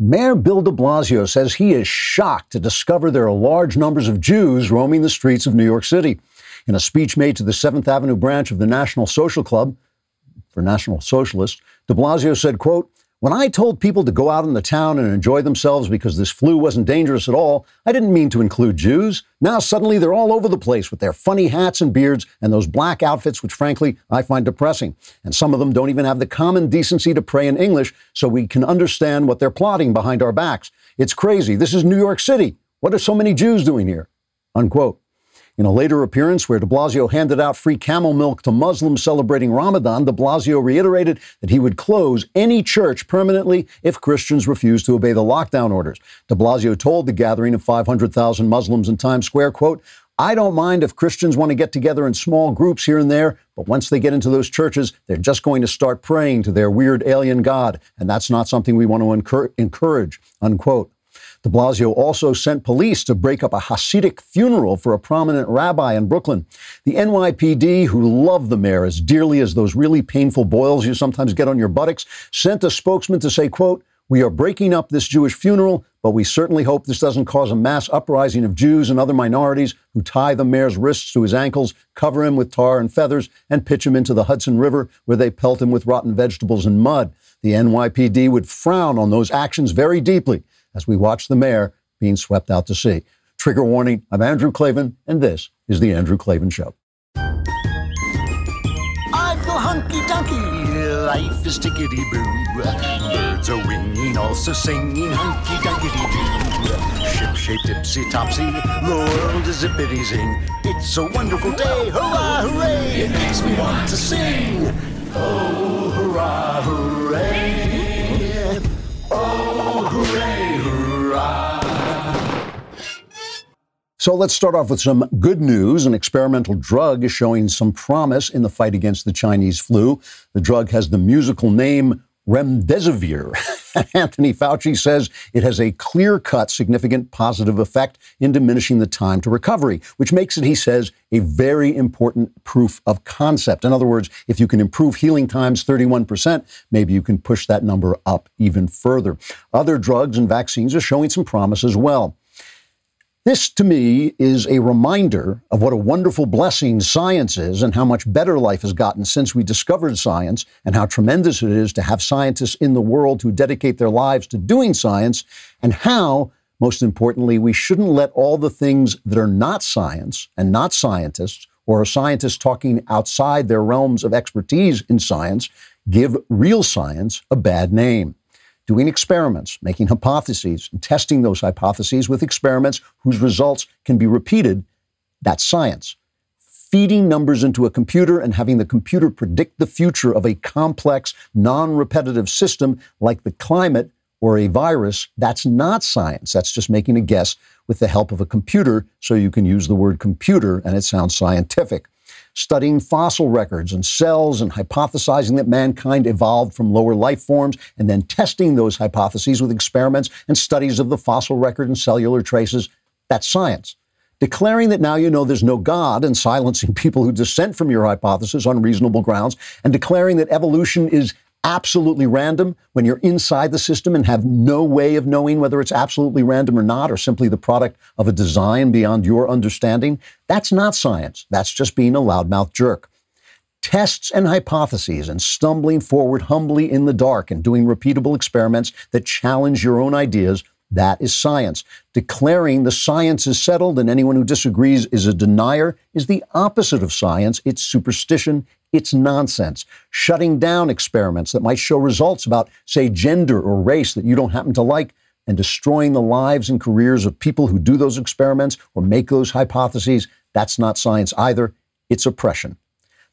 Mayor Bill de Blasio says he is shocked to discover there are large numbers of Jews roaming the streets of New York City. In a speech made to the 7th Avenue branch of the National Social Club for National Socialists, de Blasio said, quote, when I told people to go out in the town and enjoy themselves because this flu wasn't dangerous at all, I didn't mean to include Jews. Now suddenly they're all over the place with their funny hats and beards and those black outfits, which frankly I find depressing. And some of them don't even have the common decency to pray in English so we can understand what they're plotting behind our backs. It's crazy. This is New York City. What are so many Jews doing here? Unquote. In a later appearance where de Blasio handed out free camel milk to Muslims celebrating Ramadan, de Blasio reiterated that he would close any church permanently if Christians refused to obey the lockdown orders. De Blasio told the gathering of 500,000 Muslims in Times Square, quote, I don't mind if Christians want to get together in small groups here and there, but once they get into those churches, they're just going to start praying to their weird alien God, and that's not something we want to encourage, unquote. De Blasio also sent police to break up a Hasidic funeral for a prominent rabbi in Brooklyn. The NYPD, who love the mayor as dearly as those really painful boils you sometimes get on your buttocks, sent a spokesman to say, quote, we are breaking up this Jewish funeral, but we certainly hope this doesn't cause a mass uprising of Jews and other minorities who tie the mayor's wrists to his ankles, cover him with tar and feathers, and pitch him into the Hudson River where they pelt him with rotten vegetables and mud. The NYPD would frown on those actions very deeply as we watch the mayor being swept out to sea. Trigger warning I'm Andrew Klavan, and this is The Andrew Klavan Show. I hunky dunky, life is tickety boo. Birds are also singing hunky dunky doo. Ship shaped topsy, the world is zippity zing. It's a wonderful day, hurrah, hooray! It makes me want to sing. Oh, So let's start off with some good news. An experimental drug is showing some promise in the fight against the Chinese flu. The drug has the musical name remdesivir. Anthony Fauci says it has a clear cut, significant positive effect in diminishing the time to recovery, which makes it, he says, a very important proof of concept. In other words, if you can improve healing times 31%, maybe you can push that number up even further. Other drugs and vaccines are showing some promise as well. This, to me, is a reminder of what a wonderful blessing science is and how much better life has gotten since we discovered science and how tremendous it is to have scientists in the world who dedicate their lives to doing science and how, most importantly, we shouldn't let all the things that are not science and not scientists or scientists talking outside their realms of expertise in science give real science a bad name doing experiments, making hypotheses, and testing those hypotheses with experiments whose results can be repeated, that's science. Feeding numbers into a computer and having the computer predict the future of a complex, non repetitive system like the climate or a virus, that's not science. That's just making a guess with the help of a computer so you can use the word computer and it sounds scientific studying fossil records and cells and hypothesizing that mankind evolved from lower life forms, and then testing those hypotheses with experiments and studies of the fossil record and cellular traces. That's science. Declaring that now you know there's no God and silencing people who dissent from your hypothesis on reasonable grounds, and declaring that evolution is absolutely random when you're inside the system and have no way of knowing whether it's absolutely random or not, or simply the product of a design beyond your understanding, that's not science. That's just being a loudmouth jerk. Tests and hypotheses and stumbling forward humbly in the dark and doing repeatable experiments that challenge your own ideas that is science. Declaring the science is settled and anyone who disagrees is a denier is the opposite of science. It's superstition. It's nonsense. Shutting down experiments that might show results about, say, gender or race that you don't happen to like and destroying the lives and careers of people who do those experiments or make those hypotheses, that's not science either. It's oppression.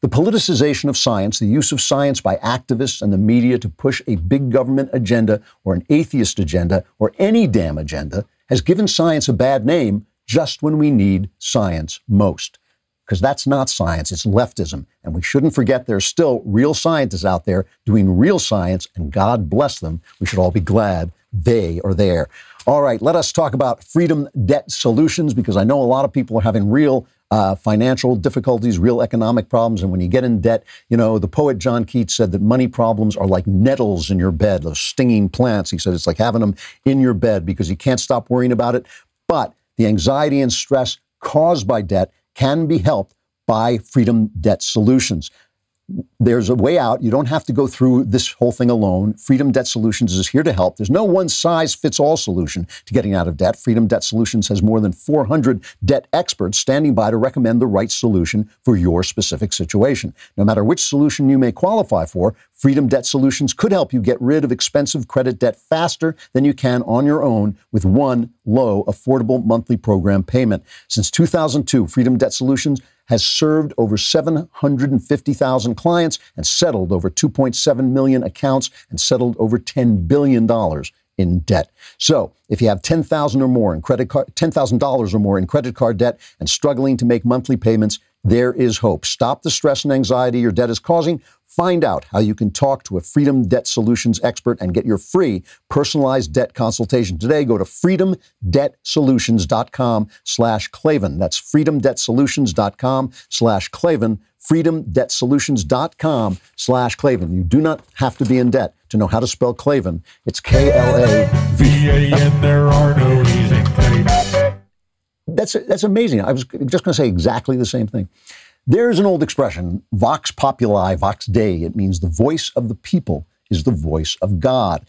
The politicization of science, the use of science by activists and the media to push a big government agenda or an atheist agenda or any damn agenda, has given science a bad name just when we need science most. Because that's not science, it's leftism. And we shouldn't forget there's still real scientists out there doing real science, and God bless them. We should all be glad they are there. All right, let us talk about freedom debt solutions because I know a lot of people are having real uh, financial difficulties, real economic problems. And when you get in debt, you know, the poet John Keats said that money problems are like nettles in your bed, those stinging plants. He said it's like having them in your bed because you can't stop worrying about it. But the anxiety and stress caused by debt can be helped by Freedom Debt Solutions there's a way out. You don't have to go through this whole thing alone. Freedom Debt Solutions is here to help. There's no one size fits all solution to getting out of debt. Freedom Debt Solutions has more than 400 debt experts standing by to recommend the right solution for your specific situation. No matter which solution you may qualify for, Freedom Debt Solutions could help you get rid of expensive credit debt faster than you can on your own with one low, affordable monthly program payment. Since 2002, Freedom Debt Solutions has served over 750,000 clients and settled over 2.7 million accounts and settled over $10 billion in debt. So, if you have 10,000 or more in credit card $10,000 or more in credit card debt and struggling to make monthly payments, there is hope. Stop the stress and anxiety your debt is causing. Find out how you can talk to a Freedom Debt Solutions expert and get your free personalized debt consultation. Today, go to freedomdebtsolutions.com slash Klavan. That's freedomdebtsolutions.com slash Klavan, freedomdebtsolutions.com slash Klavan. You do not have to be in debt to know how to spell Klavan. It's K-L-A-V-A-N. There are no E's in. That's, that's amazing. I was just going to say exactly the same thing. There's an old expression, vox populi, vox dei. It means the voice of the people is the voice of God.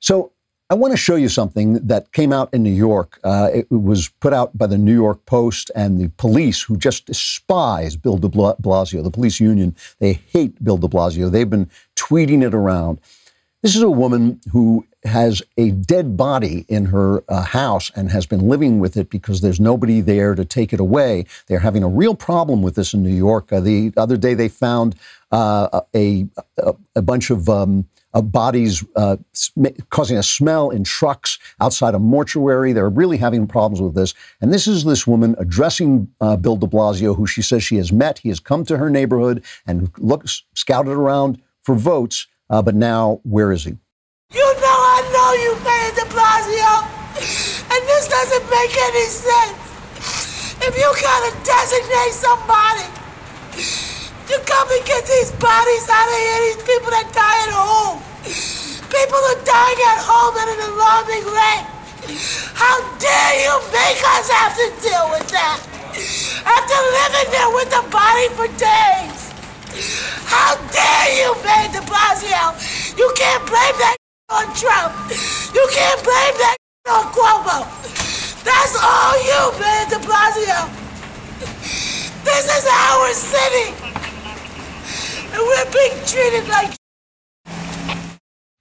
So I want to show you something that came out in New York. Uh, it was put out by the New York Post and the police, who just despise Bill de Blasio, the police union. They hate Bill de Blasio. They've been tweeting it around. This is a woman who has a dead body in her uh, house and has been living with it because there's nobody there to take it away. They're having a real problem with this in New York. Uh, the other day they found uh, a, a, a, bunch of um, bodies uh, sm- causing a smell in trucks outside a mortuary. They're really having problems with this. And this is this woman addressing uh, Bill de Blasio, who she says she has met. He has come to her neighborhood and looked, scouted around for votes uh, but now, where is he? You know I know you, Mayor de Blasio, and this doesn't make any sense. If you gotta designate somebody, you come and get these bodies out of here, these people that die at home. People are dying at home at an alarming rate. How dare you make us have to deal with that? After living there with the body for days. How dare you, Mayor de Blasio? You can't blame that on Trump. You can't blame that on Cuomo. That's all you, Mayor de Blasio. This is our city. And we're being treated like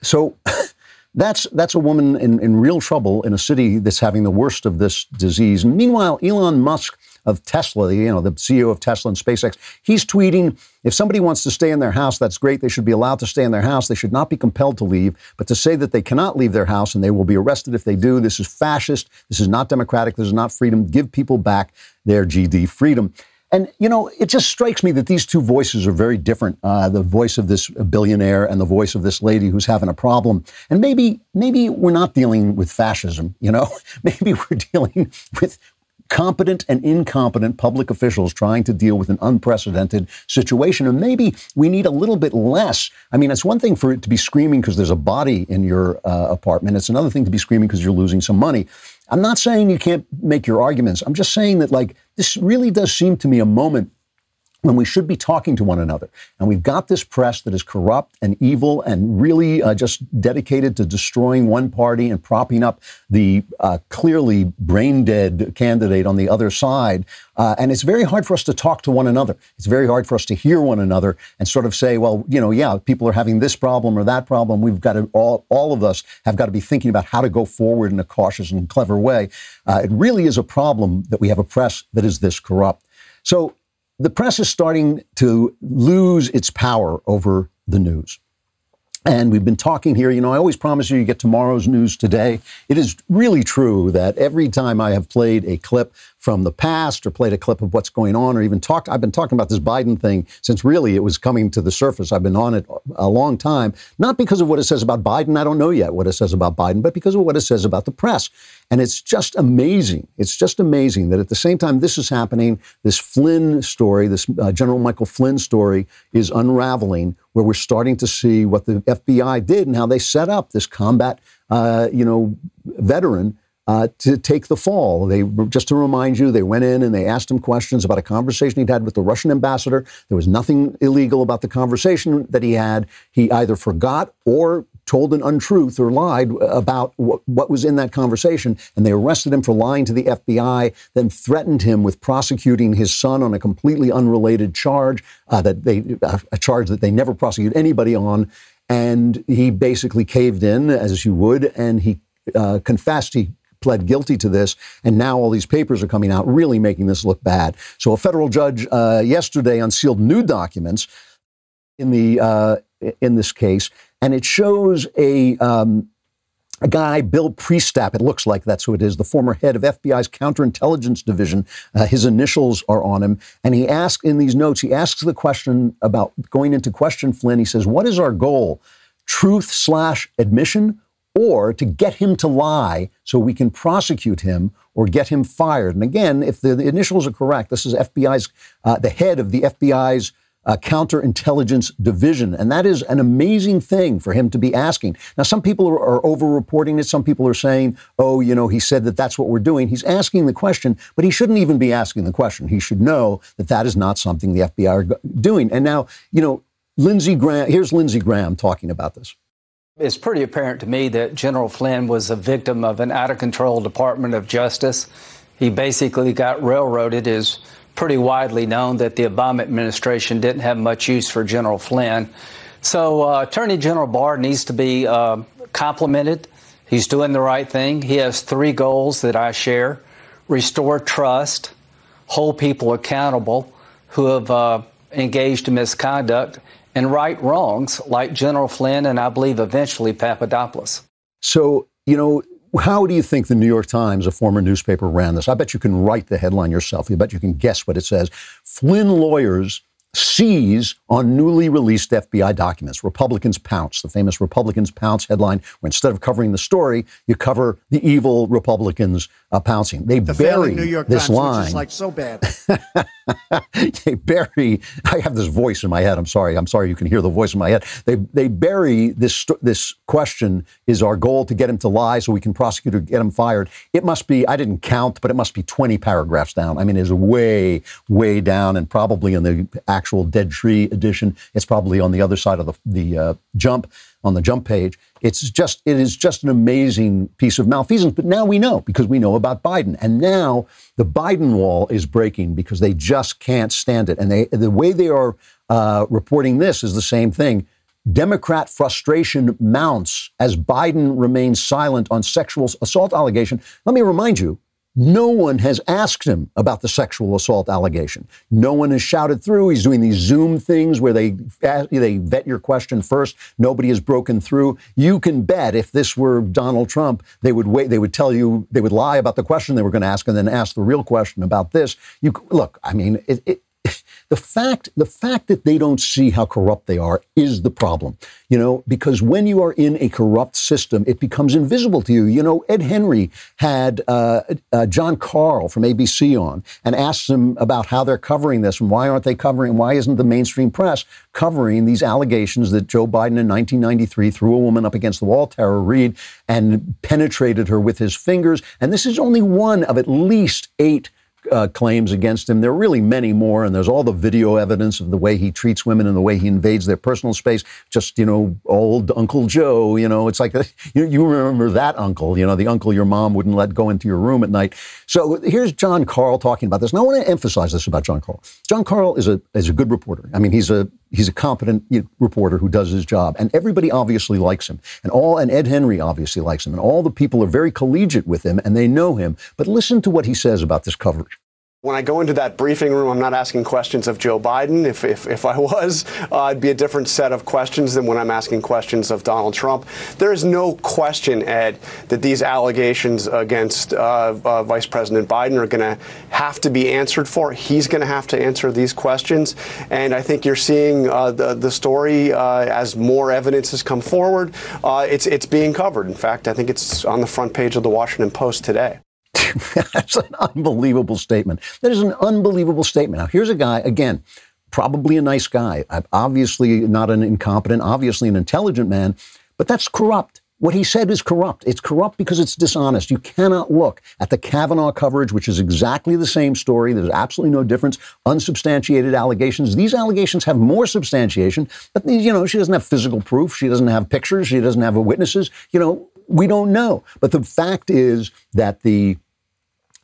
So that's that's a woman in, in real trouble in a city that's having the worst of this disease. Meanwhile, Elon Musk of Tesla, you know, the CEO of Tesla and SpaceX, he's tweeting if somebody wants to stay in their house, that's great. They should be allowed to stay in their house. They should not be compelled to leave. But to say that they cannot leave their house and they will be arrested if they do, this is fascist. This is not democratic. This is not freedom. Give people back their GD freedom. And, you know, it just strikes me that these two voices are very different. Uh, the voice of this billionaire and the voice of this lady who's having a problem. And maybe, maybe we're not dealing with fascism, you know? maybe we're dealing with, competent and incompetent public officials trying to deal with an unprecedented situation. And maybe we need a little bit less. I mean, it's one thing for it to be screaming because there's a body in your uh, apartment, it's another thing to be screaming because you're losing some money. I'm not saying you can't make your arguments. I'm just saying that, like, this really does seem to me a moment when we should be talking to one another. And we've got this press that is corrupt and evil and really uh, just dedicated to destroying one party and propping up the uh, clearly brain dead candidate on the other side. Uh, and it's very hard for us to talk to one another. It's very hard for us to hear one another and sort of say, well, you know, yeah, people are having this problem or that problem. We've got to, all, all of us have got to be thinking about how to go forward in a cautious and clever way. Uh, it really is a problem that we have a press that is this corrupt. So the press is starting to lose its power over the news. And we've been talking here. You know, I always promise you, you get tomorrow's news today. It is really true that every time I have played a clip from the past or played a clip of what's going on or even talked, I've been talking about this Biden thing since really it was coming to the surface. I've been on it a long time, not because of what it says about Biden. I don't know yet what it says about Biden, but because of what it says about the press. And it's just amazing. It's just amazing that at the same time this is happening, this Flynn story, this uh, General Michael Flynn story is unraveling, where we're starting to see what the FBI did and how they set up this combat, uh, you know, veteran. Uh, to take the fall. They just to remind you, they went in and they asked him questions about a conversation he'd had with the Russian ambassador. There was nothing illegal about the conversation that he had. He either forgot or told an untruth or lied about what, what was in that conversation, and they arrested him for lying to the FBI. Then threatened him with prosecuting his son on a completely unrelated charge uh, that they a charge that they never prosecute anybody on. And he basically caved in, as you would, and he uh, confessed. He pled guilty to this, and now all these papers are coming out, really making this look bad. So a federal judge uh, yesterday unsealed new documents in the uh, in this case, and it shows a. Um, a guy, Bill Priestap, it looks like that's who it is, the former head of FBI's counterintelligence division. Uh, his initials are on him. And he asks in these notes, he asks the question about going into question Flynn. He says, What is our goal? Truth slash admission or to get him to lie so we can prosecute him or get him fired. And again, if the, the initials are correct, this is FBI's, uh, the head of the FBI's uh, counterintelligence division. And that is an amazing thing for him to be asking. Now, some people are, are over reporting it. Some people are saying, oh, you know, he said that that's what we're doing. He's asking the question, but he shouldn't even be asking the question. He should know that that is not something the FBI are doing. And now, you know, Lindsey Graham, here's Lindsey Graham talking about this. It's pretty apparent to me that General Flynn was a victim of an out of control Department of Justice. He basically got railroaded. It is pretty widely known that the Obama administration didn't have much use for General Flynn. So uh, Attorney General Barr needs to be uh, complimented. He's doing the right thing. He has three goals that I share restore trust, hold people accountable who have uh, engaged in misconduct, and right wrongs like General Flynn and I believe eventually Papadopoulos. So, you know, how do you think the New York Times, a former newspaper, ran this? I bet you can write the headline yourself. I bet you can guess what it says. Flynn lawyers seize on newly released FBI documents. Republicans pounce, the famous Republicans pounce headline, where instead of covering the story, you cover the evil Republicans uh, pouncing. They the bury New York this Times, line. Which is like so bad. they bury. I have this voice in my head. I'm sorry. I'm sorry. You can hear the voice in my head. They they bury this this question. Is our goal to get him to lie so we can prosecute or get him fired? It must be. I didn't count, but it must be 20 paragraphs down. I mean, it's way way down, and probably in the actual Dead Tree edition, it's probably on the other side of the the uh, jump on the jump page. It's just it is just an amazing piece of malfeasance. But now we know because we know about Biden, and now the Biden wall is breaking because they just can't stand it. And they the way they are uh, reporting this is the same thing. Democrat frustration mounts as Biden remains silent on sexual assault allegation. Let me remind you, no one has asked him about the sexual assault allegation. No one has shouted through. He's doing these Zoom things where they they vet your question first. Nobody has broken through. You can bet if this were Donald Trump, they would wait. They would tell you they would lie about the question they were going to ask and then ask the real question about this. You look. I mean, it, it, the fact the fact that they don't see how corrupt they are is the problem you know because when you are in a corrupt system it becomes invisible to you. You know ed henry had uh, uh, jon karl from abc on and asked him about how they're covering this and why aren't they covering why isn't the mainstream press covering these allegations that joe biden in 1993 threw a woman up against the wall tara reade and penetrated her with his fingers. And this is only one of at least eight uh, claims against him. There are really many more, and there's all the video evidence of the way he treats women and the way he invades their personal space. Just you know, old Uncle Joe. You know, it's like you, you remember that uncle. You know, the uncle your mom wouldn't let go into your room at night. So here's Jon Karl talking about this, and I want to emphasize this about Jon Karl. Jon Karl is a is a good reporter. I mean, he's a he's a competent you know, reporter who does his job, and everybody obviously likes him, and all and Ed Henry obviously likes him, and all the people are very collegiate with him, and they know him. But listen to what he says about this coverage. When I go into that briefing room, I'm not asking questions of Joe Biden. If, if, if I was, uh, it'd be a different set of questions than when I'm asking questions of Donald Trump. There is no question, Ed, that these allegations against uh, uh, Vice President Biden are going to have to be answered for. He's going to have to answer these questions. And I think you're seeing uh, the, the story uh, as more evidence has come forward. Uh, it's, it's being covered. In fact, I think it's on the front page of the Washington Post today. That's an unbelievable statement. That is an unbelievable statement. Now, here's a guy, again, probably a nice guy, uh, obviously not an incompetent, obviously an intelligent man, but that's corrupt. What he said is corrupt. It's corrupt because it's dishonest. You cannot look at the Kavanaugh coverage, which is exactly the same story. There's absolutely no difference. Unsubstantiated allegations. These allegations have more substantiation, but you know she doesn't have physical proof. She doesn't have pictures. She doesn't have witnesses. You know we don't know. But the fact is that the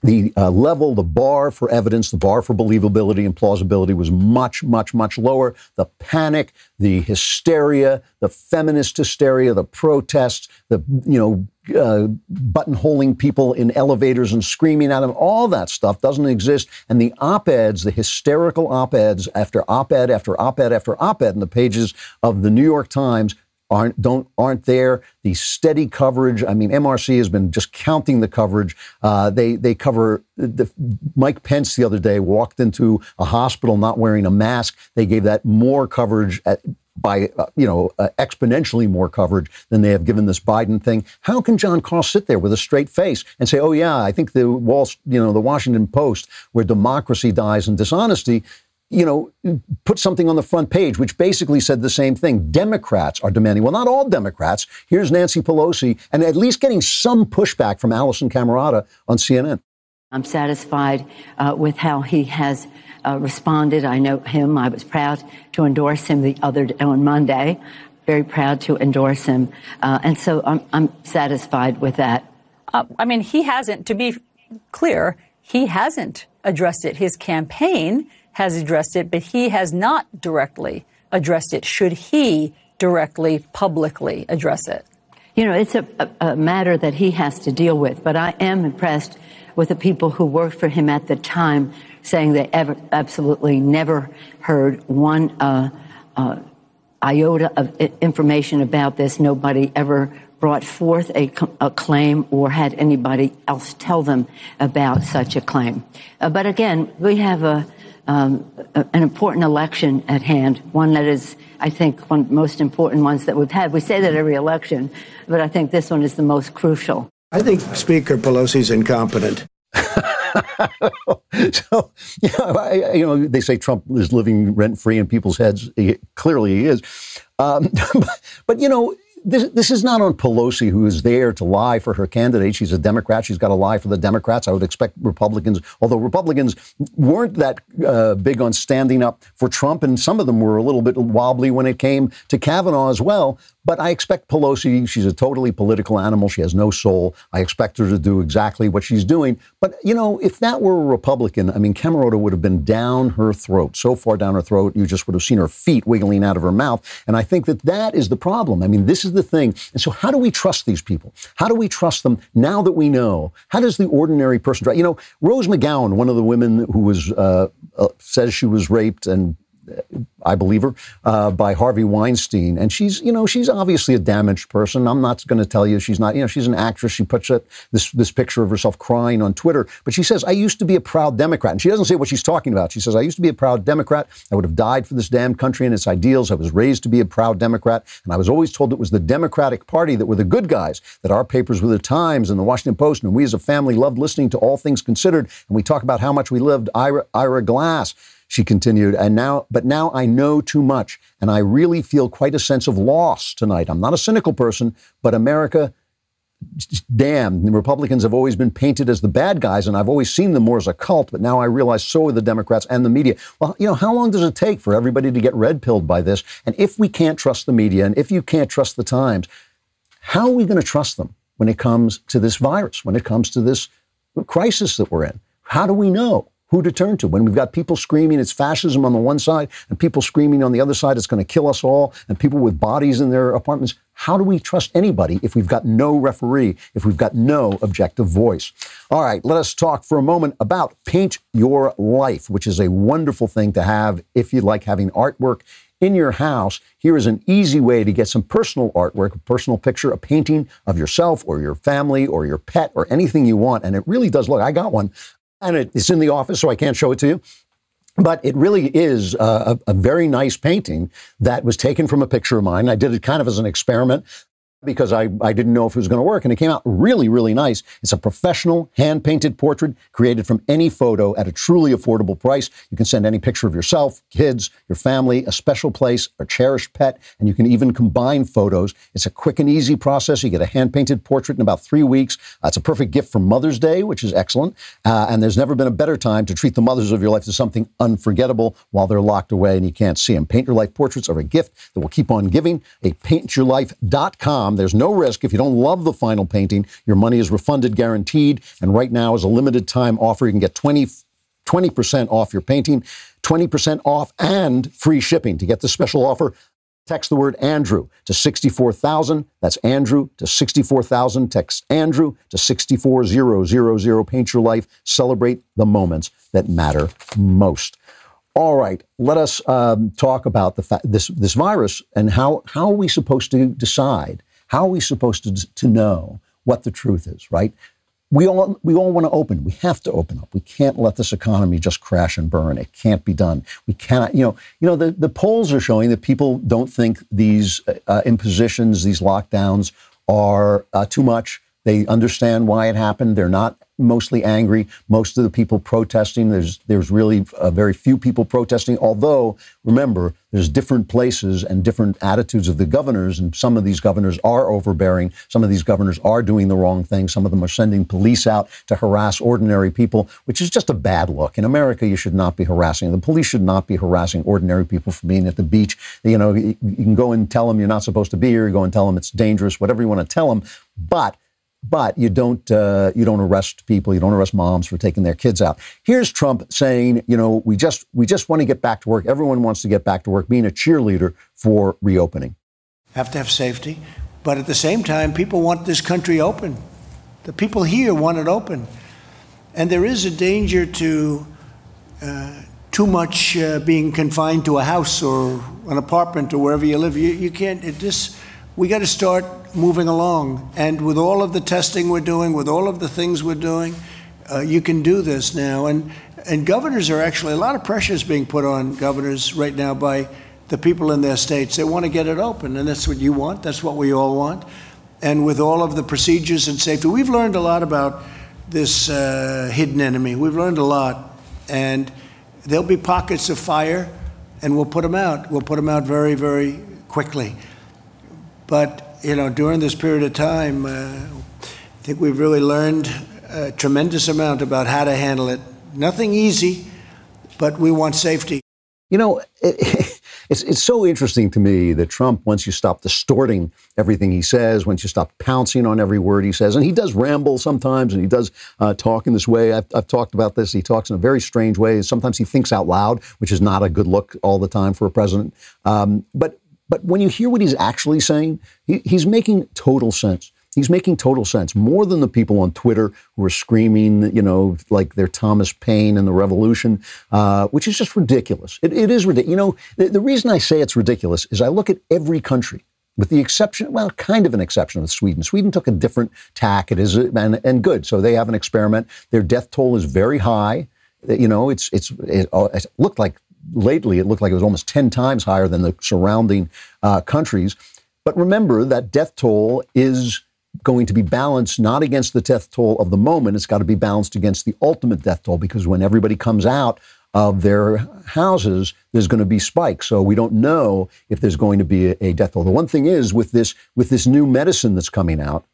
the uh, level, the bar for evidence, the bar for believability and plausibility was much, much, much lower. The panic, the hysteria, the feminist hysteria, the protests, the you know uh, buttonholing people in elevators and screaming at them, all that stuff doesn't exist. And the op-eds, the hysterical op-eds after op-ed after op-ed after op-ed in the pages of the New York Times aren't don't aren't there. The steady coverage. I mean, MRC has been just counting the coverage. Uh, they they cover. The, Mike Pence the other day walked into a hospital not wearing a mask. They gave that more coverage at, by uh, you know uh, exponentially more coverage than they have given this Biden thing. How can Jon Karl sit there with a straight face and say, "Oh yeah, I think the Wall, you know, the Washington Post, where democracy dies and dishonesty." You know, put something on the front page, which basically said the same thing. Democrats are demanding, well, not all Democrats. Here's Nancy Pelosi, and at least getting some pushback from Alisyn Camerota on CNN. I'm satisfied uh, with how he has uh, responded. I know him. I was proud to endorse him the other day, on Monday. Very proud to endorse him, uh, and so I'm, I'm, satisfied with that. Uh, I mean, he hasn't. To be clear, he hasn't addressed it. His campaign has addressed it, but he has not directly addressed it. Should he directly, publicly address it? You know, it's a, a, matter that he has to deal with, but I am impressed with the people who worked for him at the time saying they ever, absolutely never heard one uh, uh, iota of information about this. Nobody ever brought forth a, a, claim or had anybody else tell them about such a claim. Uh, but again, we have a, um, an important election at hand, one that is, I think, one of the most important ones that we've had. We say that every election, but I think this one is the most crucial. I think Speaker Pelosi's incompetent. so, you know, I, you know, they say Trump is living rent free in people's heads. He, clearly, he is. Um, but, but, you know, this, this is not on Pelosi, who is there to lie for her candidate. She's a Democrat. She's got to lie for the Democrats. I would expect Republicans, although Republicans weren't that uh, big on standing up for Trump, and some of them were a little bit wobbly when it came to Kavanaugh as well. But I expect Pelosi, she's a totally political animal. She has no soul. I expect her to do exactly what she's doing. But, you know, if that were a Republican, I mean, Camerota would have been down her throat, so far down her throat, you just would have seen her feet wiggling out of her mouth. And I think that that is the problem. I mean, this is the thing. And so, how do we trust these people? How do we trust them now that we know? How does the ordinary person? You know, Rose McGowan, one of the women who was uh, uh, says she was raped and I believe her, uh, by Harvey Weinstein. And she's, you know, she's obviously a damaged person. I'm not going to tell you she's not, you know, she's an actress. She puts a, this, this picture of herself crying on Twitter. But she says, I used to be a proud Democrat. And she doesn't say what she's talking about. She says, I used to be a proud Democrat. I would have died for this damn country and its ideals. I was raised to be a proud Democrat. And I was always told it was the Democratic Party that were the good guys, that our papers were the Times and the Washington Post. And we as a family loved listening to All Things Considered. And we talk about how much we loved Ira, Ira Glass. She continued, and now, but now I know too much, and I really feel quite a sense of loss tonight. I'm not a cynical person, but America, damn, the Republicans have always been painted as the bad guys, and I've always seen them more as a cult, but now I realize so are the Democrats and the media. Well, you know, how long does it take for everybody to get red pilled by this? And if we can't trust the media, and if you can't trust the Times, how are we going to trust them when it comes to this virus, when it comes to this crisis that we're in? How do we know? Who to turn to. When we've got people screaming it's fascism on the one side and people screaming on the other side it's going to kill us all and people with bodies in their apartments, how do we trust anybody if we've got no referee, if we've got no objective voice? All right, let us talk for a moment about Paint Your Life, which is a wonderful thing to have if you like having artwork in your house, here is an easy way to get some personal artwork, a personal picture, a painting of yourself or your family or your pet or anything you want. And it really does look, I got one and it's in the office, so I can't show it to you. But it really is a, a, very nice painting that was taken from a picture of mine. I did it kind of as an experiment because I, I didn't know if it was going to work. And it came out really, really nice. It's a professional hand painted portrait created from any photo at a truly affordable price. You can send any picture of yourself, kids, your family, a special place, a cherished pet, and you can even combine photos. It's a quick and easy process. You get a hand painted portrait in about three weeks. Uh, it's a perfect gift for Mother's Day, which is excellent. Uh, and there's never been a better time to treat the mothers of your life to something unforgettable while they're locked away and you can't see them. Paint Your Life portraits are a gift that will keep on giving. A paintyourlife.com there's no risk. If you don't love the final painting, your money is refunded guaranteed. And right now is a limited time offer. You can get 20, 20% off your painting, 20% off and free shipping. To get the special offer, text the word Andrew to 64,000. That's Andrew to 64,000. Text Andrew to 64000. Paint your life. Celebrate the moments that matter most. All right, let us um, talk about the fa- this this virus and how how are we supposed to decide how are we supposed to, to know what the truth is, right? We all, we all want to open. We have to open up. We can't let this economy just crash and burn. It can't be done. We cannot, you know, you know, the, the polls are showing that people don't think these uh, impositions, these lockdowns are uh, too much. They understand why it happened. They're not mostly angry. Most of the people protesting, there's there's really uh, very few people protesting. Although remember, there's different places and different attitudes of the governors, and some of these governors are overbearing. Some of these governors are doing the wrong thing. Some of them are sending police out to harass ordinary people, which is just a bad look. In America, you should not be harassing. The police should not be harassing ordinary people for being at the beach. You know, you, you can go and tell them you're not supposed to be here. You go and tell them it's dangerous. Whatever you want to tell them, but but you don't uh, you don't arrest people. You don't arrest moms for taking their kids out. Here's Trump saying, you know, we just we just want to get back to work. Everyone wants to get back to work. Being a cheerleader for reopening. Have to have safety, but at the same time, people want this country open. The people here want it open, and there is a danger to. Uh, too much uh, being confined to a house or an apartment or wherever you live. You, you can't. It just we got to start moving along. And with all of the testing we're doing, with all of the things we're doing, uh, you can do this now. And and governors are actually a lot of pressure is being put on governors right now by the people in their states. They want to get it open, and that's what you want. That's what we all want. And with all of the procedures and safety, we've learned a lot about this uh, hidden enemy. We've learned a lot, and there'll be pockets of fire, and we'll put them out. We'll put them out very, very quickly. But you know, during this period of time, uh, I think we've really learned a tremendous amount about how to handle it. Nothing easy, but we want safety. You know, it, it's, it's so interesting to me that Trump, once you stop distorting everything he says, once you stop pouncing on every word he says, and he does ramble sometimes and he does uh, talk in this way. I've, I've talked about this. He talks in a very strange way. Sometimes he thinks out loud, which is not a good look all the time for a president. Um, but but when you hear what he's actually saying, he, he's making total sense. He's making total sense, more than the people on Twitter who are screaming, you know, like they're Thomas Paine and the revolution, uh, which is just ridiculous. It, it is ridiculous. You know, the, the reason I say it's ridiculous is I look at every country with the exception, well, kind of an exception with Sweden. Sweden took a different tack. It is and, and good. So they have an experiment. Their death toll is very high. You know, it's it's it, it looked like lately it looked like it was almost 10 times higher than the surrounding uh, countries. But remember that death toll is going to be balanced not against the death toll of the moment, it's got to be balanced against the ultimate death toll because when everybody comes out of their houses, there's going to be spikes. So we don't know if there's going to be a, a death toll. The one thing is with this with this new medicine that's coming out,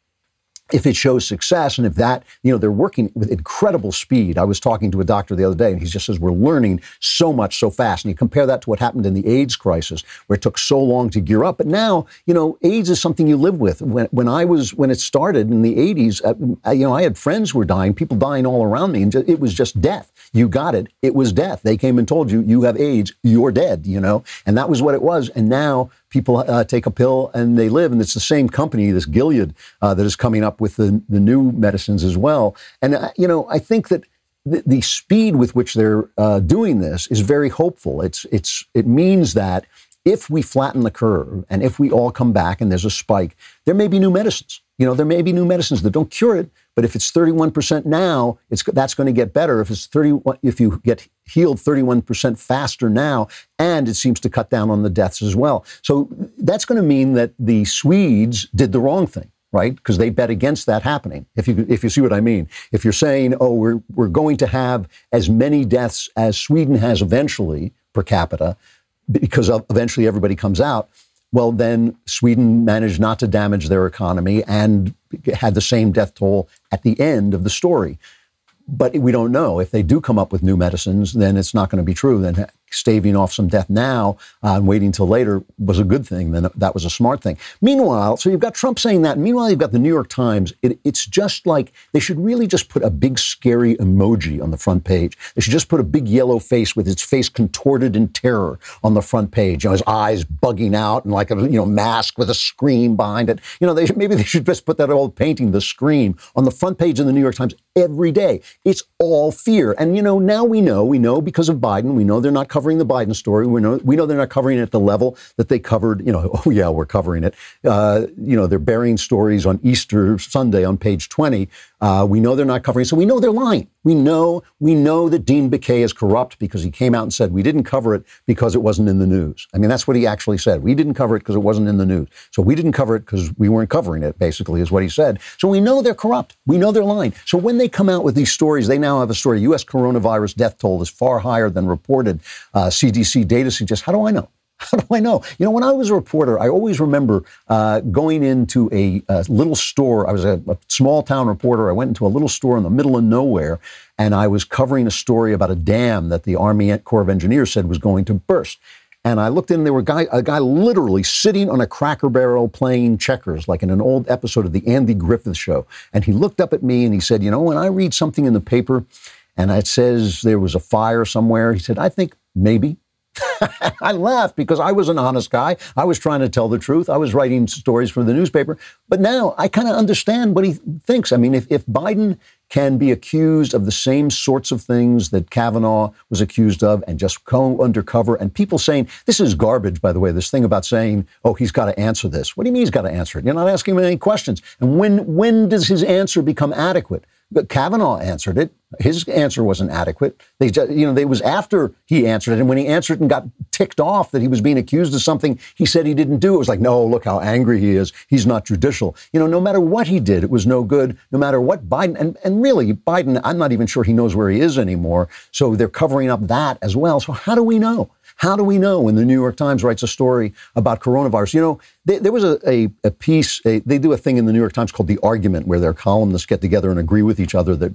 if it shows success and if that, you know, they're working with incredible speed. I was talking to a doctor the other day and he just says, we're learning so much so fast. And you compare that to what happened in the AIDS crisis, where it took so long to gear up. But now, you know, AIDS is something you live with. When, when I was, when it started in the 80s, uh, you know, I had friends who were dying, people dying all around me, and just, it was just death. You got it. It was death. They came and told you, you have AIDS, you're dead, you know? And that was what it was. And now people uh, take a pill and they live. And it's the same company, this Gilead, uh, that is coming up with the, the new medicines as well. And, uh, you know, I think that the, the speed with which they're uh, doing this is very hopeful. It's, it's, it means that if we flatten the curve and if we all come back and there's a spike, there may be new medicines. You know, there may be new medicines that don't cure it, but if it's 31% now, it's, that's going to get better. If it's 30, if you get healed 31% faster now, and it seems to cut down on the deaths as well. So that's going to mean that the Swedes did the wrong thing right? Because they bet against that happening. If you if you see what I mean, if you're saying, oh, we're we're going to have as many deaths as Sweden has eventually per capita, because eventually everybody comes out. Well, then Sweden managed not to damage their economy and had the same death toll at the end of the story. But we don't know. If they do come up with new medicines, then it's not going to be true. Then staving off some death now uh, and waiting until later was a good thing. Then that was a smart thing. Meanwhile, so you've got Trump saying that. Meanwhile, you've got the New York Times. It, it's just like they should really just put a big scary emoji on the front page. They should just put a big yellow face with its face contorted in terror on the front page. You know, his eyes bugging out and like a you know mask with a scream behind it. You know, they maybe they should just put that old painting, the scream, on the front page of the New York Times every day. It's all fear. And you know, now we know, we know because of Biden, we know they're not covering the Biden story. We know we know they're not covering it at the level that they covered. You know, oh yeah, we're covering it. Uh, you know, they're burying stories on Easter Sunday on page twenty. Uh, we know they're not covering, so we know they're lying. We know we know that Dean Baquet is corrupt because he came out and said we didn't cover it because it wasn't in the news. I mean, that's what he actually said. We didn't cover it because it wasn't in the news. So we didn't cover it because we weren't covering it. Basically, is what he said. So we know they're corrupt. We know they're lying. So when they come out with these stories, they now have a story. U.S. coronavirus death toll is far higher than reported. Uh, CDC data suggests. How do I know? How do I know? You know, when I was a reporter, I always remember uh, going into a, a, little store. I was a, a, small town reporter. I went into a little store in the middle of nowhere, and I was covering a story about a dam that the Army Corps of Engineers said was going to burst. And I looked in, and there were guy, a guy literally sitting on a cracker barrel playing checkers, like in an old episode of the Andy Griffith Show. And he looked up at me and he said, You know, when I read something in the paper and it says there was a fire somewhere, he said, I think maybe I laughed because I was an honest guy. I was trying to tell the truth. I was writing stories for the newspaper. But now I kind of understand what he thinks. I mean, if, if Biden can be accused of the same sorts of things that Kavanaugh was accused of and just go undercover, and people saying, this is garbage, by the way, this thing about saying, oh, he's got to answer this. What do you mean he's got to answer it? You're not asking him any questions. And when, when does his answer become adequate? But Kavanaugh answered it. His answer wasn't adequate. They, just, you know, it was after he answered it, and when he answered and got ticked off that he was being accused of something he said he didn't do, it was like, no, look how angry he is. He's not judicial. You know, no matter what he did, it was no good. No matter what Biden, and, and really, Biden, I'm not even sure he knows where he is anymore. So they're covering up that as well. So how do we know? How do we know when the New York Times writes a story about coronavirus? You know, they, there was a, a, a piece, a, they do a thing in the New York Times called The Argument, where their columnists get together and agree with each other that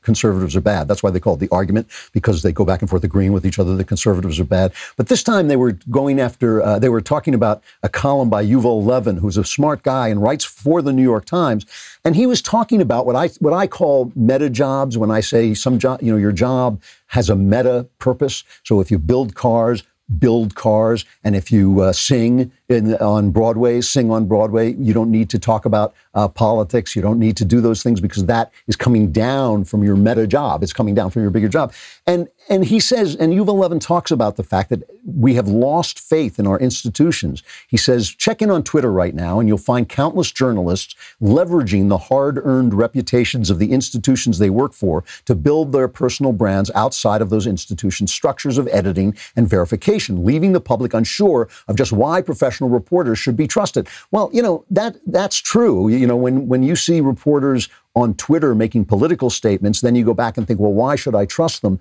conservatives are bad. That's why they call it The Argument, because they go back and forth agreeing with each other that conservatives are bad. But this time they were going after, uh, they were talking about a column by Yuval Levin, who's a smart guy and writes for the New York Times. And he was talking about what I, what I call meta jobs when I say some job, you know, your job has a meta purpose. So if you build cars, build cars, and if you uh, sing in, on Broadway, sing on Broadway, you don't need to talk about uh, politics. You don't need to do those things because that is coming down from your meta job. It's coming down from your bigger job. And and he says, and Yuval Levin talks about the fact that we have lost faith in our institutions. He says, check in on Twitter right now, and you'll find countless journalists leveraging the hard-earned reputations of the institutions they work for to build their personal brands outside of those institutions' structures of editing and verification, leaving the public unsure of just why professional reporters should be trusted. Well, you know that that's true. You know, when when you see reporters on Twitter making political statements, then you go back and think, well, why should I trust them?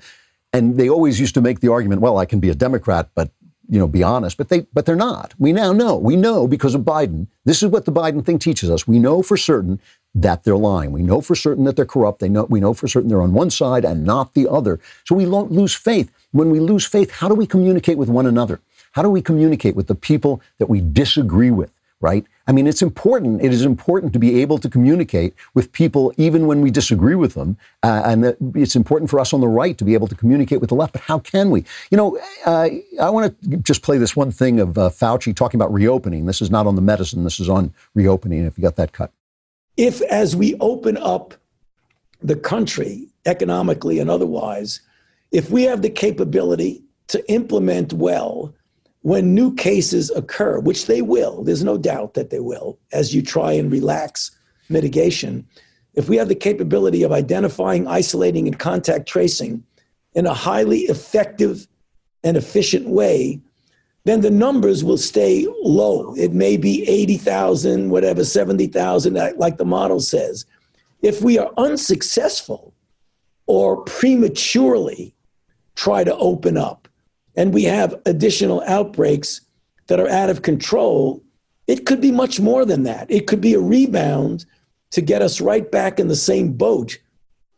And they always used to make the argument, well, I can be a Democrat, but you know, be honest, but they but they're not. We now know. We know because of Biden. This is what the Biden thing teaches us. We know for certain that they're lying. We know for certain that they're corrupt. They know, we know for certain they're on one side and not the other. So we don't lose faith. When we lose faith, how do we communicate with one another? How do we communicate with the people that we disagree with, right? I mean, it's important. It is important to be able to communicate with people even when we disagree with them. Uh, and it's important for us on the right to be able to communicate with the left. But how can we? You know, uh, I want to just play this one thing of uh, Fauci talking about reopening. This is not on the medicine, this is on reopening, if you got that cut if as we open up the country economically and otherwise, if we have the capability to implement well when new cases occur, which they will, there's no doubt that they will, as you try and relax mitigation, if we have the capability of identifying, isolating, and contact tracing in a highly effective and efficient way, then the numbers will stay low. It may be 80,000, whatever, 70,000, like the model says. If we are unsuccessful or prematurely try to open up and we have additional outbreaks that are out of control, it could be much more than that. It could be a rebound to get us right back in the same boat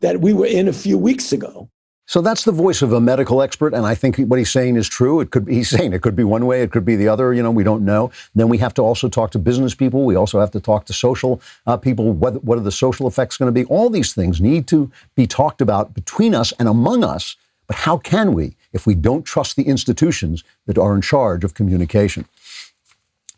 that we were in a few weeks ago. So that's the voice of a medical expert, and I think what he's saying is true. It could be, he's saying it could be one way, it could be the other. You know, we don't know. Then we have to also talk to business people. We also have to talk to social uh, people. What, what are the social effects going to be? All these things need to be talked about between us and among us. But how can we if we don't trust the institutions that are in charge of communication?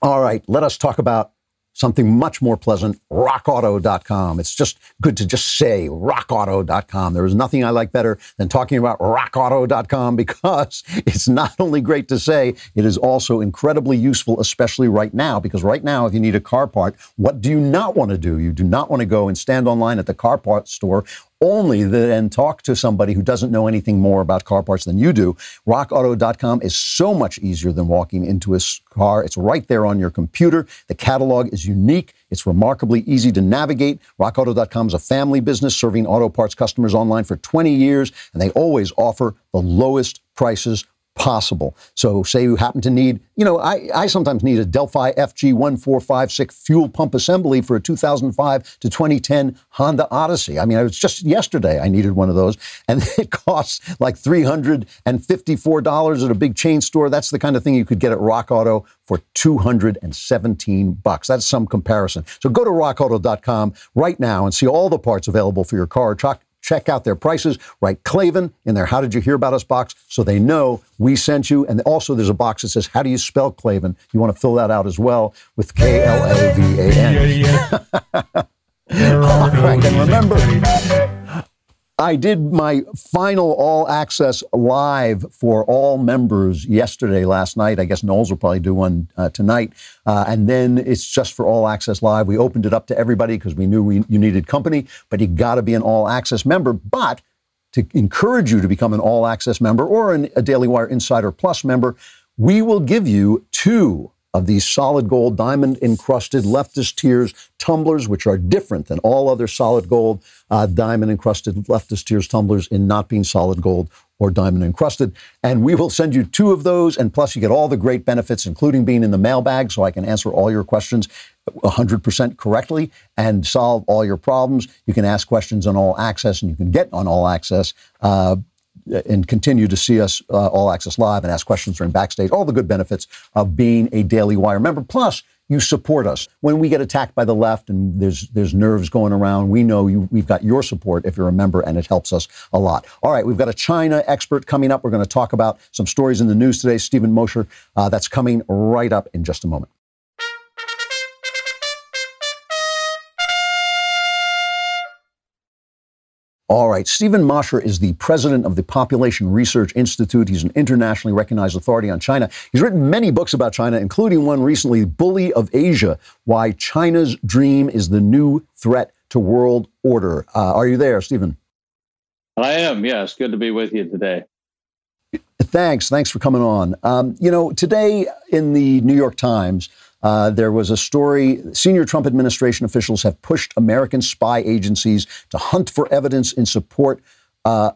All right, let us talk about something much more pleasant, rockauto.com. It's just good to just say rockauto.com. There is nothing I like better than talking about rockauto.com because it's not only great to say, it is also incredibly useful, especially right now. Because right now, if you need a car part, what do you not want to do? You do not want to go and stand online at the car parts store only then talk to somebody who doesn't know anything more about car parts than you do. RockAuto.com is so much easier than walking into a car. It's right there on your computer. The catalog is unique. It's remarkably easy to navigate. RockAuto.com is a family business serving auto parts customers online for 20 years, and they always offer the lowest prices possible. So, say you happen to need, you know, I, I sometimes need a Delphi FG1456 fuel pump assembly for a 2005 to 2010 Honda Odyssey. I mean, it was just yesterday I needed one of those, and it costs like $354 at a big chain store. That's the kind of thing you could get at Rock Auto for 217 bucks. That's some comparison. So go to rockauto.com right now and see all the parts available for your car, truck, check out their prices, write Klavan in their How Did You Hear About Us box so they know we sent you. And also there's a box that says, How do you spell Klavan? You want to fill that out as well with K L A V A N. All right, and remember, I did my final all access live for all members yesterday, last night. I guess Knowles will probably do one uh, tonight. Uh, and then it's just for all access live. We opened it up to everybody because we knew we, you needed company, but you got to be an all access member. But to encourage you to become an all access member or an, a Daily Wire Insider Plus member, we will give you two of these solid gold, diamond encrusted leftist tears tumblers, which are different than all other solid gold, uh, diamond encrusted leftist tears tumblers in not being solid gold or diamond encrusted. And we will send you two of those. And plus, you get all the great benefits, including being in the mailbag, so I can answer all your questions 100% correctly and solve all your problems. You can ask questions on all access, and you can get on all access. Uh, and continue to see us uh, all access live and ask questions during backstage, all the good benefits of being a Daily Wire member. Plus, you support us when we get attacked by the left and there's there's nerves going around. We know you, we've got your support if you're a member, and it helps us a lot. All right, we've got a China expert coming up. We're going to talk about some stories in the news today. Stephen Mosher, uh, that's coming right up in just a moment. All right. Stephen Mosher is the president of the Population Research Institute. He's an internationally recognized authority on China. He's written many books about China, including one recently, Bully of Asia Why China's Dream is the New Threat to World Order. Uh, are you there, Stephen? I am, yes. Good to be with you today. Thanks. Thanks for coming on. Um, you know, today in the New York Times, uh, there was a story senior Trump administration officials have pushed American spy agencies to hunt for evidence in support uh,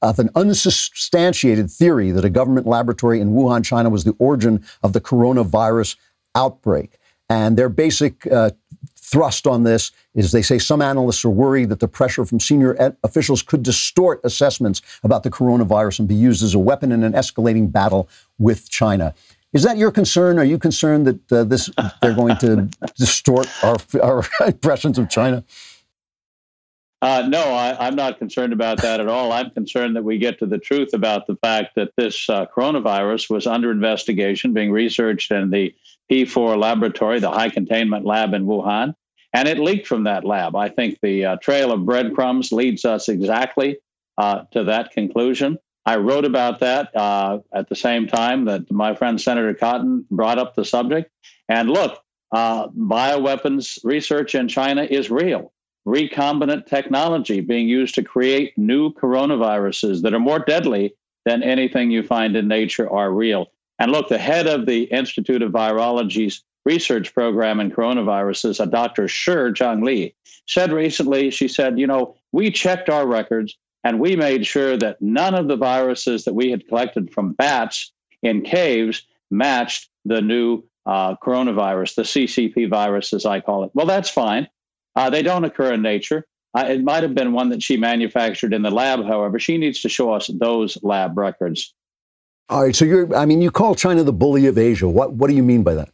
of an unsubstantiated theory that a government laboratory in Wuhan, China, was the origin of the coronavirus outbreak. And their basic uh, thrust on this is they say some analysts are worried that the pressure from senior officials could distort assessments about the coronavirus and be used as a weapon in an escalating battle with China. Is that your concern? Are you concerned that uh, this they're going to distort our, our impressions of China? Uh, no, I, am not concerned about that at all. I'm concerned that we get to the truth about the fact that this uh, coronavirus was under investigation, being researched in the P4 laboratory, the high containment lab in Wuhan, and it leaked from that lab. I think the uh, trail of breadcrumbs leads us exactly uh, to that conclusion. I wrote about that uh, at the same time that my friend Senator Cotton brought up the subject. And look, uh, bioweapons research in China is real recombinant technology being used to create new coronaviruses that are more deadly than anything you find in nature are real. And look, the head of the Institute of Virology's research program in coronaviruses, a Dr. Shi Zhengli, said recently, she said, you know, we checked our records and we made sure that none of the viruses that we had collected from bats in caves matched the new uh, coronavirus, the CCP virus, as I call it. Well, that's fine. Uh, they don't occur in nature. Uh, it might have been one that she manufactured in the lab, however. She needs to show us those lab records. All right. So you're, I mean, you call China the bully of Asia. What, what do you mean by that?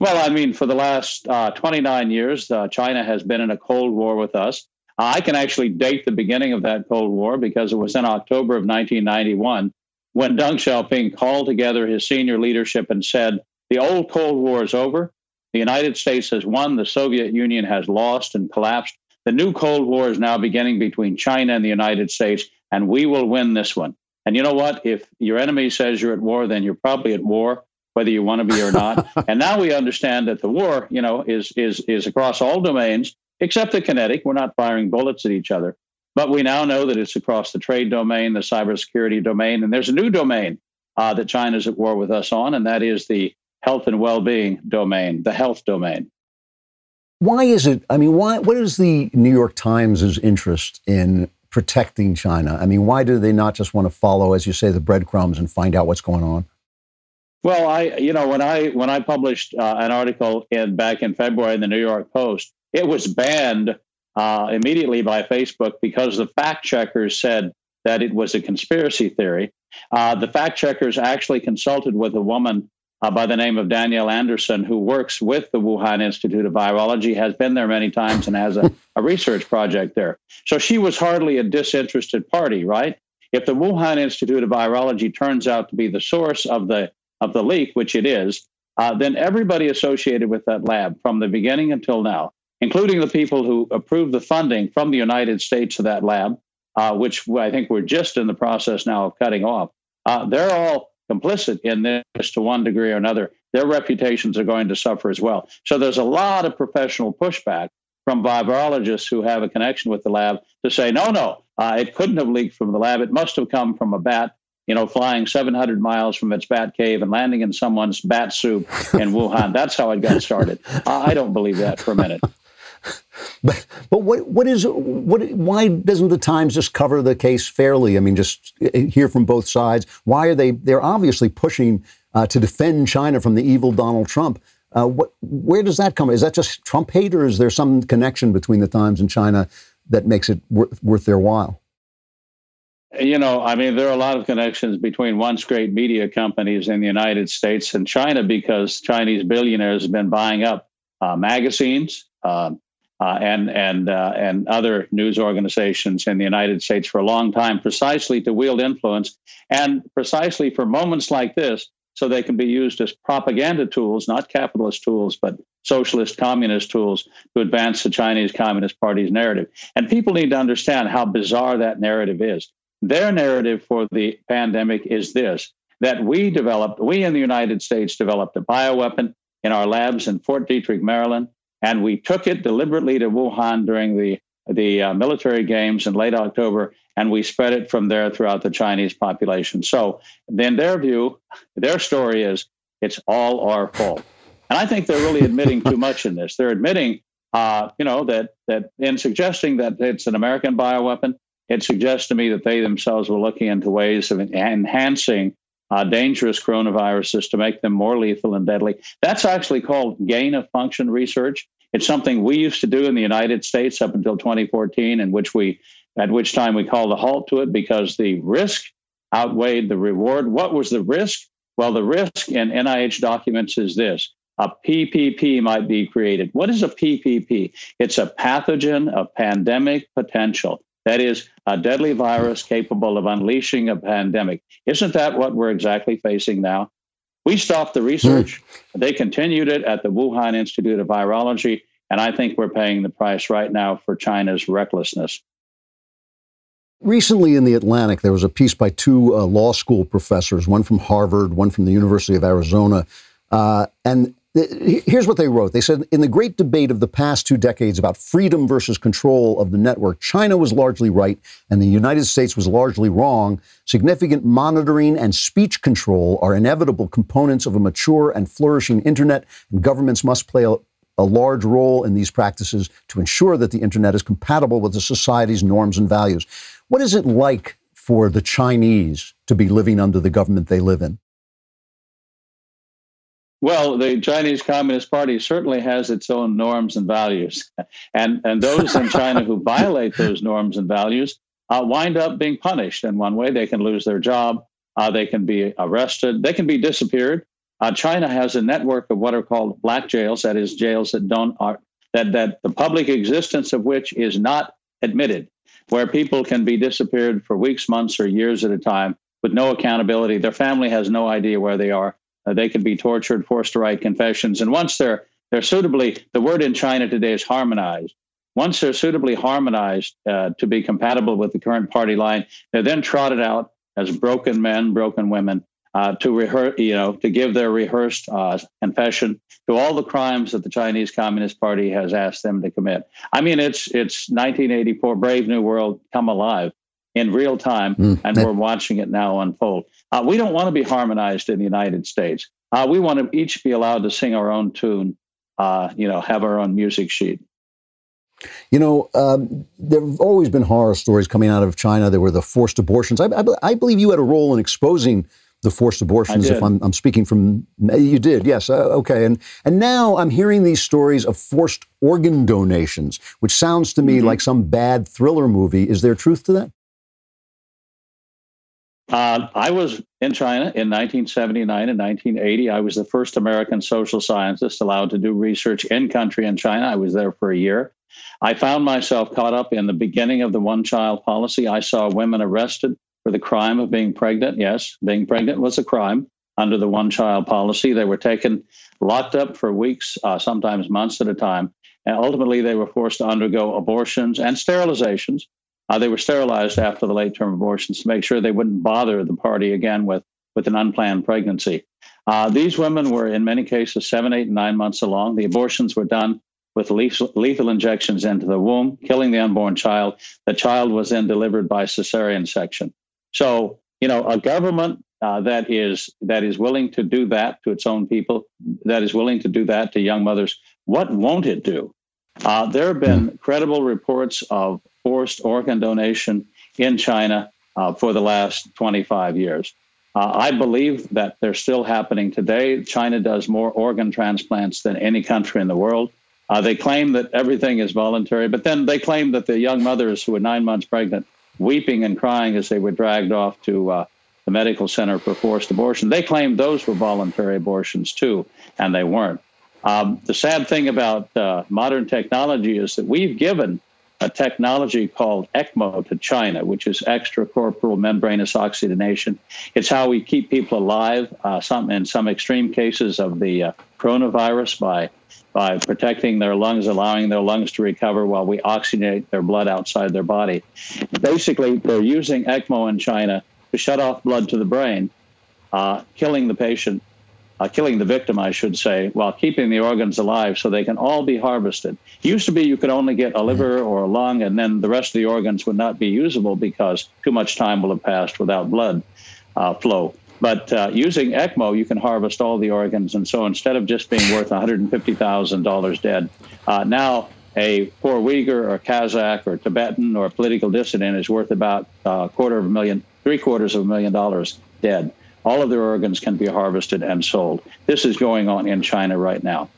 Well, I mean, for the last uh, 29 years, uh, China has been in a Cold War with us. I can actually date the beginning of that Cold War because it was in October of 1991 when Deng Xiaoping called together his senior leadership and said, The old Cold War is over. The United States has won, the Soviet Union has lost and collapsed. The new Cold War is now beginning between China and the United States, and we will win this one. And you know what? If your enemy says you're at war, then you're probably at war, whether you want to be or not. and now we understand that the war, you know, is is is across all domains except the kinetic. We're not firing bullets at each other. But we now know that it's across the trade domain, the cybersecurity domain, and there's a new domain uh, that China's at war with us on, and that is the health and well-being domain, the health domain. Why is it? I mean, why? What is the New York Times' interest in protecting China? I mean, why do they not just want to follow, as you say, the breadcrumbs and find out what's going on? Well, I, you know, when I when I published uh, an article in back in February in the New York Post, it was banned uh, immediately by Facebook because the fact checkers said that it was a conspiracy theory. Uh, the fact checkers actually consulted with a woman uh, by the name of Danielle Anderson, who works with the Wuhan Institute of Virology, has been there many times and has a, a research project there. So she was hardly a disinterested party, right? If the Wuhan Institute of Virology turns out to be the source of the of the leak, which it is, uh, then everybody associated with that lab from the beginning until now, including the people who approved the funding from the United States to that lab, uh, which I think we're just in the process now of cutting off, uh, they're all complicit in this to one degree or another, their reputations are going to suffer as well. So there's a lot of professional pushback from virologists who have a connection with the lab to say, no, no, uh, it couldn't have leaked from the lab. It must have come from a bat, you know, flying 700 miles from its bat cave and landing in someone's bat soup in Wuhan. That's how it got started. I don't believe that for a minute. But but what what is what? Why doesn't the Times just cover the case fairly? I mean, just hear from both sides. Why are they? They're obviously pushing uh, to defend China from the evil Donald Trump. Uh, what? Where does that come? Is that just Trump hate, or is there some connection between the Times and China that makes it worth, worth their while? You know, I mean, there are a lot of connections between once great media companies in the United States and China because Chinese billionaires have been buying up uh, magazines, uh, uh, and and uh, and other news organizations in the United States for a long time, precisely to wield influence and precisely for moments like this, so they can be used as propaganda tools, not capitalist tools, but socialist communist tools to advance the Chinese Communist Party's narrative. And people need to understand how bizarre that narrative is. Their narrative for the pandemic is this: that we developed, we in the United States developed a bioweapon in our labs in Fort Detrick, Maryland and we took it deliberately to Wuhan during the the uh, military games in late October, and we spread it from there throughout the Chinese population. So, in their view, their story is it's all our fault, and I think they're really admitting too much in this. They're admitting, uh, you know, that that in suggesting that it's an American bioweapon, it suggests to me that they themselves were looking into ways of enhancing uh, dangerous coronaviruses to make them more lethal and deadly. That's actually called gain of function research. It's something we used to do in the United States up until 2014, in which we, at which time we called a halt to it because the risk outweighed the reward. What was the risk? Well, the risk in NIH documents is this a PPP might be created. What is a PPP? It's a pathogen of pandemic potential. That is a deadly virus capable of unleashing a pandemic. Isn't that what we're exactly facing now? We stopped the research. Mm. They continued it at the Wuhan Institute of Virology. And I think we're paying the price right now for China's recklessness. Recently in The Atlantic, there was a piece by two uh, law school professors, one from Harvard, one from the University of Arizona. Uh, and Here's what they wrote. They said In the great debate of the past two decades about freedom versus control of the network, China was largely right and the United States was largely wrong. Significant monitoring and speech control are inevitable components of a mature and flourishing internet, and governments must play a, a large role in these practices to ensure that the internet is compatible with the society's norms and values. What is it like for the Chinese to be living under the government they live in? Well, the Chinese Communist Party certainly has its own norms and values. And, and those in China who violate those norms and values uh, wind up being punished in one way. They can lose their job, uh, they can be arrested, they can be disappeared. Uh, China has a network of what are called black jails, that is, jails that don't are, that that the public existence of which is not admitted, where people can be disappeared for weeks, months, or years at a time with no accountability. Their family has no idea where they are. Uh, they can be tortured, forced to write confessions, and once they're they're suitably the word in China today is harmonized. Once they're suitably harmonized uh, to be compatible with the current party line, they're then trotted out as broken men, broken women, uh, to rehearse, you know, to give their rehearsed uh, confession to all the crimes that the Chinese Communist Party has asked them to commit. I mean, it's it's 1984, Brave New World, come alive in real time, mm, and that- we're watching it now unfold. Uh, we don't want to be harmonized in the United States. Uh, we want to each be allowed to sing our own tune, uh, you know, have our own music sheet. You know, um, there have always been horror stories coming out of China. There were the forced abortions. I, I, I believe you had a role in exposing the forced abortions. If I'm, I'm, speaking from, you did, yes, uh, okay. And and now I'm hearing these stories of forced organ donations, which sounds to me mm-hmm. like some bad thriller movie. Is there truth to that? Uh, I was in China in 1979 and 1980. I was the first American social scientist allowed to do research in country in China. I was there for a year. I found myself caught up in the beginning of the one child policy. I saw women arrested for the crime of being pregnant. Yes, being pregnant was a crime under the one child policy. They were taken, locked up for weeks, uh, sometimes months at a time. And ultimately, they were forced to undergo abortions and sterilizations uh, they were sterilized after the late term abortions to make sure they wouldn't bother the party again with, with an unplanned pregnancy. Uh, these women were, in many cases, seven, eight, and nine months along. The abortions were done with lethal, lethal injections into the womb, killing the unborn child. The child was then delivered by cesarean section. So, you know, a government uh, that is that is willing to do that to its own people, that is willing to do that to young mothers, what won't it do? Uh, there have been credible reports of forced organ donation in China uh, for the last 25 years. Uh, I believe that they're still happening today. China does more organ transplants than any country in the world. Uh, they claim that everything is voluntary, but then they claim that the young mothers who were nine months pregnant, weeping and crying as they were dragged off to uh, the medical center for forced abortion, they claim those were voluntary abortions too, and they weren't. Um, the sad thing about uh, modern technology is that we've given a technology called ECMO to China, which is extracorporeal membranous oxygenation. It's how we keep people alive, uh, some in some extreme cases of the uh, coronavirus by by protecting their lungs, allowing their lungs to recover while we oxygenate their blood outside their body. Basically, they're using ECMO in China to shut off blood to the brain, uh, killing the patient uh, killing the victim, I should say, while keeping the organs alive so they can all be harvested. It used to be you could only get a liver or a lung, and then the rest of the organs would not be usable because too much time will have passed without blood uh, flow. But uh, using ECMO, you can harvest all the organs. And so instead of just being worth $150,000 dead, uh, now a poor Uyghur or Kazakh or Tibetan or political dissident is worth about a uh, quarter of a million, three quarters of a million dollars dead all of their organs can be harvested and sold. This is going on in China right now.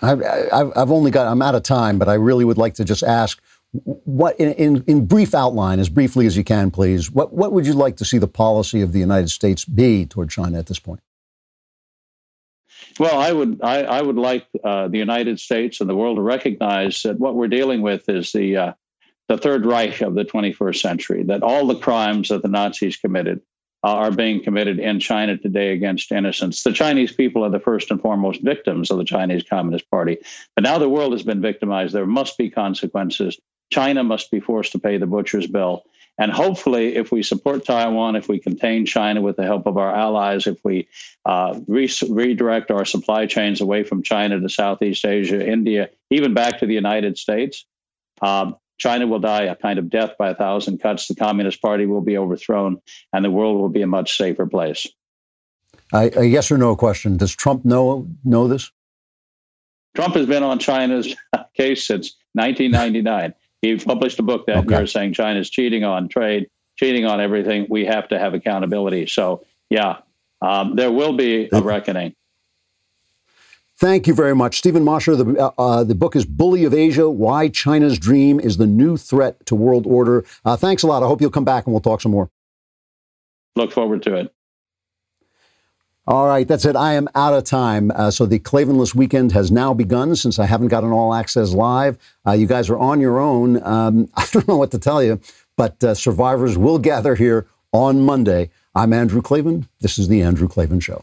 I've, I've only got, I'm out of time, but I really would like to just ask what, in, in, in, brief outline, as briefly as you can, please, what, what would you like to see the policy of the United States be toward China at this point? Well, I would I, I would like uh, the United States and the world to recognize that what we're dealing with is the uh, the Third Reich of the 21st century. That all the crimes that the Nazis committed uh, are being committed in China today against innocents. The Chinese people are the first and foremost victims of the Chinese Communist Party. But now the world has been victimized. There must be consequences. China must be forced to pay the butcher's bill. And hopefully, if we support Taiwan, if we contain China with the help of our allies, if we uh, re- redirect our supply chains away from China to Southeast Asia, India, even back to the United States, um, China will die a kind of death by a thousand cuts. The Communist Party will be overthrown, and the world will be a much safer place. a yes or no question. Does Trump know know this? Trump has been on China's case since 1999. he published a book that okay. year saying China's cheating on trade, cheating on everything. We have to have accountability. So, yeah, um, there will be a reckoning. Thank you very much. Stephen Mosher, the, uh, uh, the book is Bully of Asia Why China's Dream is the New Threat to World Order. Uh, thanks a lot. I hope you'll come back and we'll talk some more. Look forward to it. All right, that's it. I am out of time. Uh, so the Klavanless weekend has now begun since I haven't got an all access live. Uh, you guys are on your own. Um, I don't know what to tell you, but uh, survivors will gather here on Monday. I'm Andrew Klavan. This is The Andrew Klavan Show.